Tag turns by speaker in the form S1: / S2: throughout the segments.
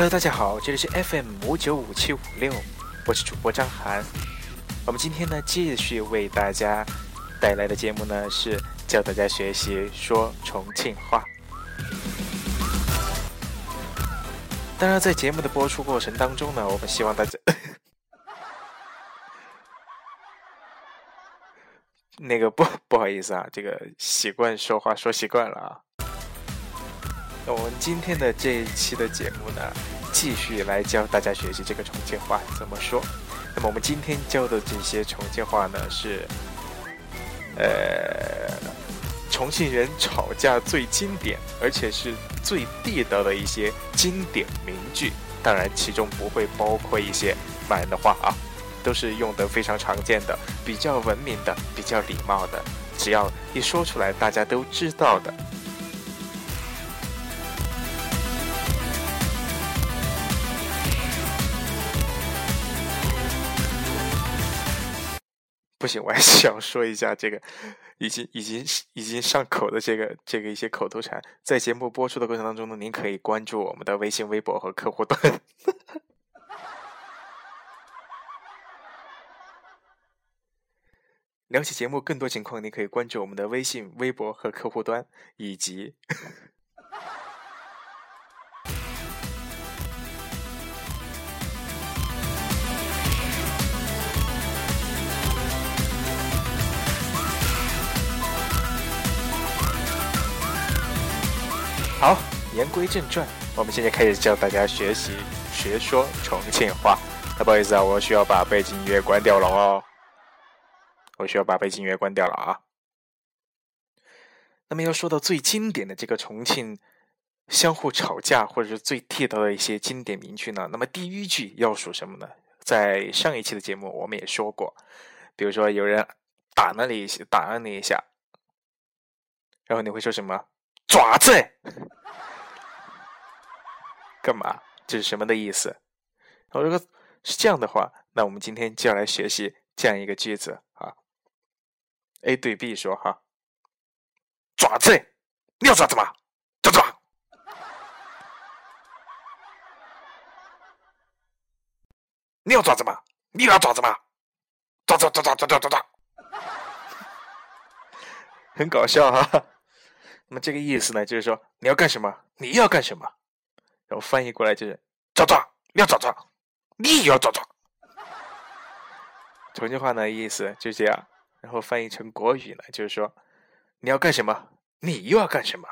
S1: Hello，大家好，这里是 FM 五九五七五六，我是主播张涵。我们今天呢，继续为大家带来的节目呢，是教大家学习说重庆话。当然，在节目的播出过程当中呢，我们希望大家 那个不不好意思啊，这个习惯说话说习惯了啊。我们今天的这一期的节目呢，继续来教大家学习这个重庆话怎么说。那么我们今天教的这些重庆话呢，是呃重庆人吵架最经典，而且是最地道的一些经典名句。当然，其中不会包括一些骂人的话啊，都是用的非常常见的、比较文明的、比较礼貌的，只要一说出来，大家都知道的。不行，我还 是要说一下这个已经已经已经上口的这个这个一些口头禅。在节目播出的过程当中呢，您可以关注我们的微信、微博和客户端。了解节目更多情况，您可以关注我们的微信、微博和客户端，以及。好，言归正传，我们现在开始教大家学习学说重庆话。不好意思啊，我需要把背景音乐关掉了哦。我需要把背景音乐关掉了啊。那么要说到最经典的这个重庆相互吵架或者是最地道的一些经典名句呢，那么第一句要数什么呢？在上一期的节目我们也说过，比如说有人打了你一下，打了你一下，然后你会说什么？爪子，干嘛？这是什么的意思？我如果是这样的话，那我们今天就要来学习这样一个句子啊。A 对 B 说：“哈，爪子，你要爪子吗？爪爪，你要爪子吗？你要爪子吗？爪爪爪爪爪爪爪爪，很搞笑哈。”那么这个意思呢，就是说你要干什么？你要干什么？然后翻译过来就是抓抓，你要抓抓，你也要抓抓。重庆话呢意思就这样，然后翻译成国语呢，就是说你要干什么？你又要干什么？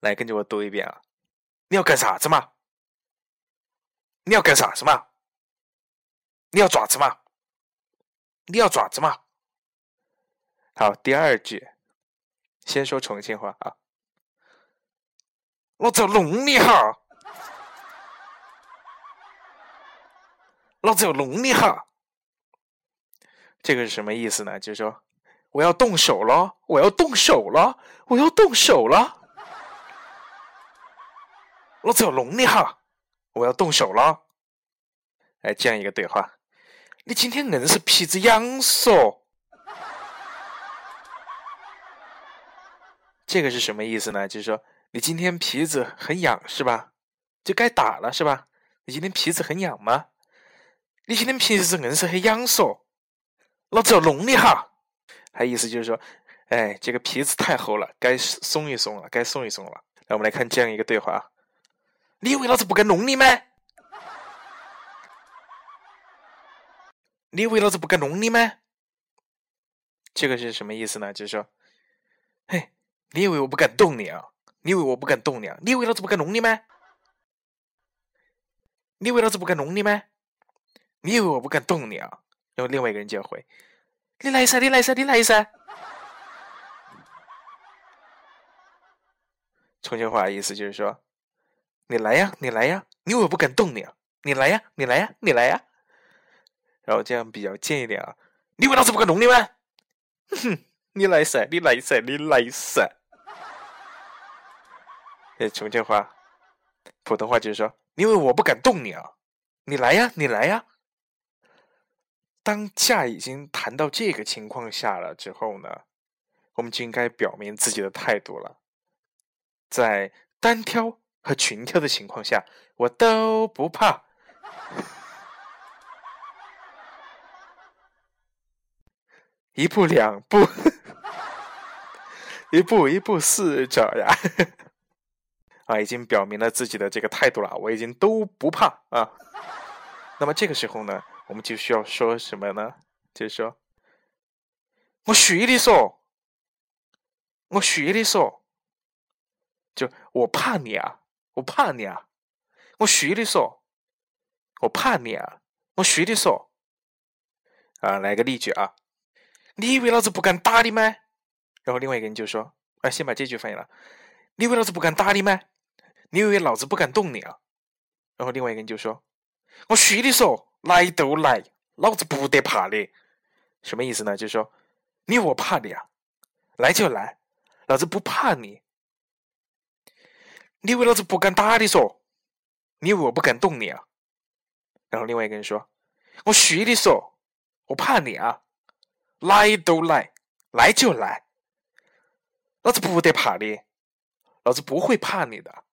S1: 来跟着我读一遍啊！你要干啥子嘛？你要干啥子嘛？你要爪子嘛？你要爪子嘛？好，第二句。先说重庆话啊！老子要弄你哈！老子要弄你哈！这个是什么意思呢？就是说我要动手了，我要动手了，我要动手了！老子要弄你哈！我要动手了！哎，这样一个对话，你今天硬是皮子痒嗦！这个是什么意思呢？就是说你今天皮子很痒是吧？就该打了是吧？你今天皮子很痒吗？你今天皮子硬是很痒嗦，老子要弄你哈！他意思就是说，哎，这个皮子太厚了，该松一松了，该松一松了。来，我们来看这样一个对话，你以为老子不敢弄你吗？你以为老子不敢弄你吗？这个是什么意思呢？就是说，嘿。你以为我不敢动你啊？你以为我不敢动你啊？你以为老子不敢弄你吗？你以为老子不敢弄你吗？你以为我不敢动你啊？然后另外一个人就要回：“你来噻，你来噻，你来噻。”重庆话意思就是说：“你来呀，你来呀，你以为我不敢动你啊？你来呀，你来呀，你来呀。”然后这样比较贱一点啊，你以为老子不敢弄你吗？哼，你来噻，你来噻，你来噻。呃，重庆话，普通话就是说，因为我不敢动你啊，你来呀，你来呀。当架已经谈到这个情况下了之后呢，我们就应该表明自己的态度了。在单挑和群挑的情况下，我都不怕。一步两步，一步一步四找呀！啊，已经表明了自己的这个态度了，我已经都不怕啊。那么这个时候呢，我们就需要说什么呢？就是说，我虚的说，我虚的说，就我怕你啊，我怕你啊，我虚的说，我怕你啊，我虚的说。啊，来个例句啊。你以为老子不敢打你吗？然后另外一个人就说：“啊，先把这句翻译了。你以为老子不敢打你吗？你以为老子不敢动你啊？”然后另外一个人就说：“我虚的说，来都来，老子不得怕的。什么意思呢？就是说，你以为我怕你啊？来就来，老子不怕你。你以为老子不敢打你说，你以为我不敢动你啊？然后另外一个人说：我虚的说，我怕你啊。”来都来，来就来，老子不得怕你，老子不会怕你的。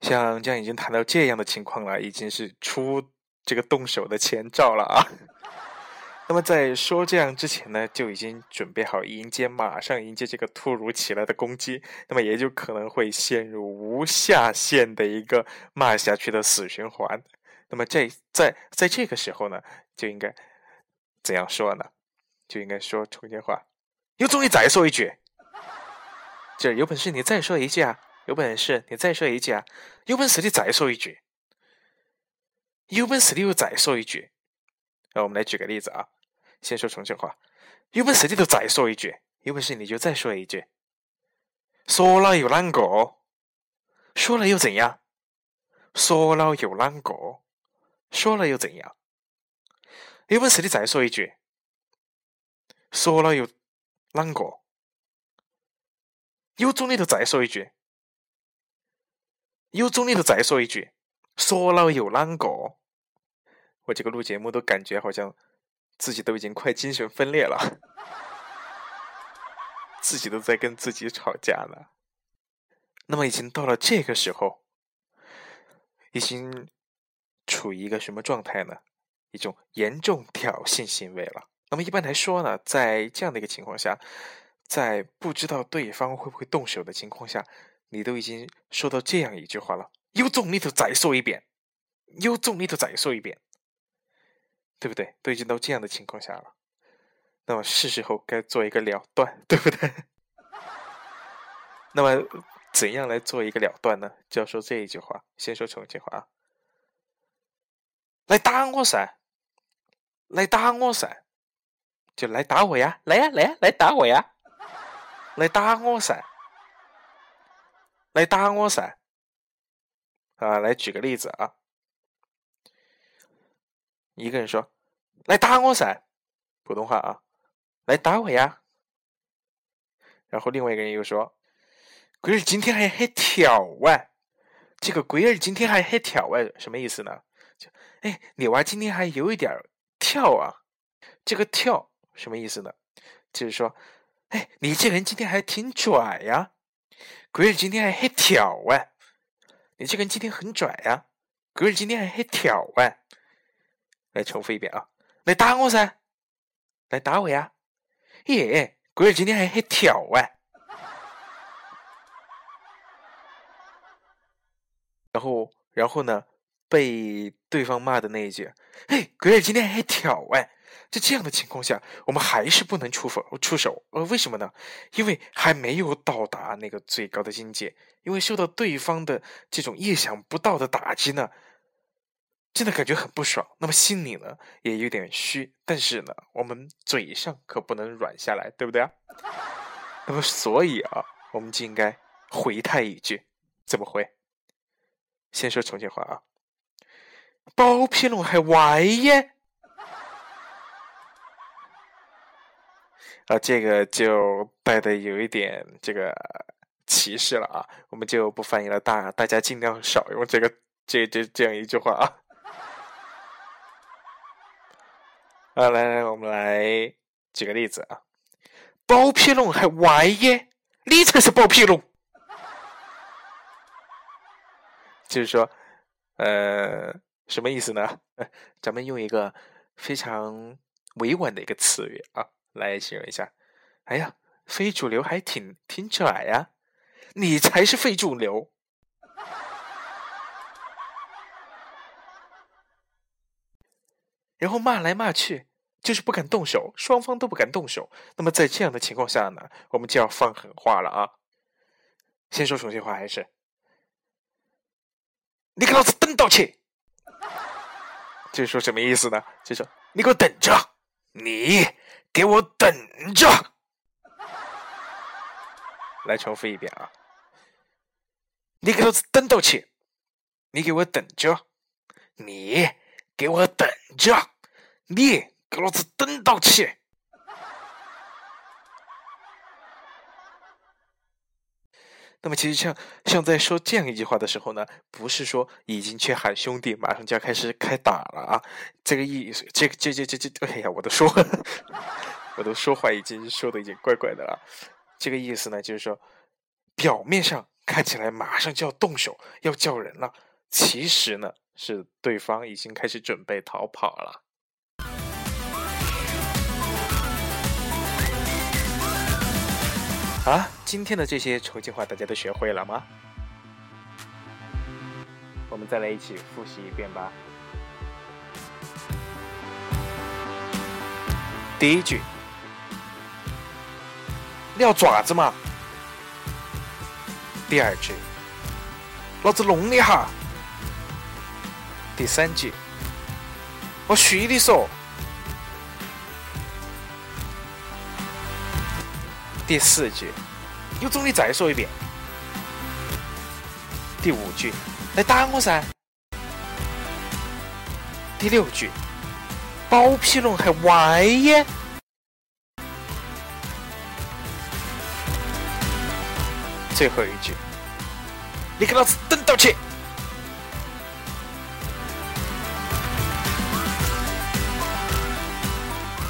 S1: 像这样已经谈到这样的情况了，已经是出这个动手的前兆了啊。那么在说这样之前呢，就已经准备好迎接，马上迎接这个突如其来的攻击，那么也就可能会陷入无下限的一个骂下去的死循环。那么在在在这个时候呢，就应该怎样说呢？就应该说重庆话，有种你再说一句，这有本事你再说一句啊！有本事你再说一句啊！有本事你再说一句，有本事你又再说一句。那我们来举个例子啊，先说重庆话，有本事你就再说一句，有本事你就再说一句。说了又啷个？说了又怎样？说了又啷个？说了又怎样？有本事你再说一句。说了又啷个？有种你就再说一句，有种你就再说一句。说了又啷个？我这个录节目都感觉好像自己都已经快精神分裂了，自己都在跟自己吵架了。那么已经到了这个时候，已经处于一个什么状态呢？一种严重挑衅行为了。那么一般来说呢，在这样的一个情况下，在不知道对方会不会动手的情况下，你都已经说到这样一句话了，有种你就再说一遍，有种你就再说一遍，对不对？都已经到这样的情况下了，那么是时候该做一个了断，对不对？那么怎样来做一个了断呢？就要说这一句话，先说重庆话啊，来打我噻，来打我噻。就来打我呀！来呀，来呀，来打我呀！来打我噻！来打我噻！啊，来举个例子啊。一个人说：“来打我噻！”普通话啊，来打我呀。然后另外一个人又说：“龟儿今天还很跳啊！”这个龟儿今天还很跳啊，什么意思呢？就哎，你娃今天还有一点跳啊，这个跳。什么意思呢？就是说，哎，你这个人今天还挺拽呀，龟儿今天还很挑啊，你这个人今天很拽呀，龟儿今天还很挑啊。来重复一遍啊，来打我噻，来打我呀，耶，龟儿今天还很挑啊。然后，然后呢，被对方骂的那一句，嘿，龟儿今天还很跳啊。在这样的情况下，我们还是不能出手出手。呃，为什么呢？因为还没有到达那个最高的境界，因为受到对方的这种意想不到的打击呢，真的感觉很不爽。那么心里呢也有点虚，但是呢，我们嘴上可不能软下来，对不对啊？那么所以啊，我们就应该回他一句，怎么回？先说重庆话啊，包皮龙还歪耶。啊，这个就带的有一点这个歧视了啊，我们就不翻译了，大大家尽量少用这个这这这样一句话啊。啊，来来，我们来举个例子啊，包皮龙还歪耶，你才是包皮龙。就是说，呃，什么意思呢？咱们用一个非常委婉的一个词语啊来形容一下。哎呀，非主流还挺挺拽呀！你才是非主流。然后骂来骂去，就是不敢动手，双方都不敢动手。那么在这样的情况下呢，我们就要放狠话了啊！先说重庆话还是？你给老子等到起！这说什么意思呢？就说你给我等着，你给我等着。来重复一遍啊！你给老子等到起！你给我等着，你给我等着，你给老子等到起！那么，其实像像在说这样一句话的时候呢，不是说已经去喊兄弟，马上就要开始开打了啊！这个意思，这个这这这这，哎呀，我都说，我都说话已经说的已经怪怪的了。这个意思呢，就是说，表面上看起来马上就要动手要叫人了，其实呢，是对方已经开始准备逃跑了。啊，今天的这些重庆话大家都学会了吗？我们再来一起复习一遍吧。第一句，你要爪子嘛？第二句，老子弄你哈。第三句，我虚的说。第四句，有种你再说一遍。第五句，来打我噻。第六句，包皮龙还歪耶。最后一句，你给老子等到起。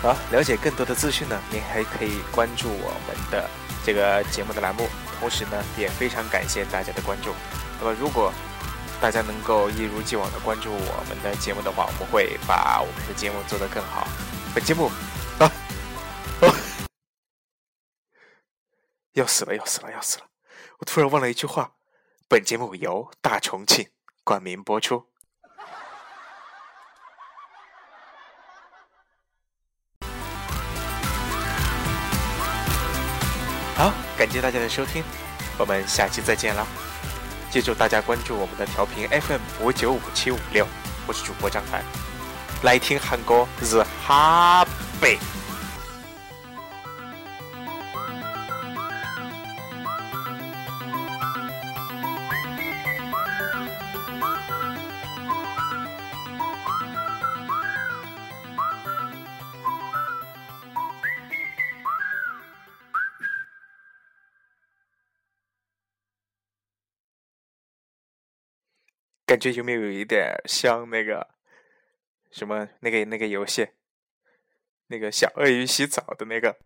S1: 好，了解更多的资讯呢，您还可以关注我们的这个节目的栏目。同时呢，也非常感谢大家的关注。那么，如果大家能够一如既往的关注我们的节目的话，我们会把我们的节目做得更好。本节目啊，要死了，要死了，要死了！我突然忘了一句话：本节目由大重庆冠名播出。好，感谢大家的收听，我们下期再见啦。记住大家关注我们的调频 FM 五九五七五六，我是主播张凡，来听韩歌日哈贝。感觉有没有一点像那个什么那个那个游戏，那个小鳄鱼洗澡的那个？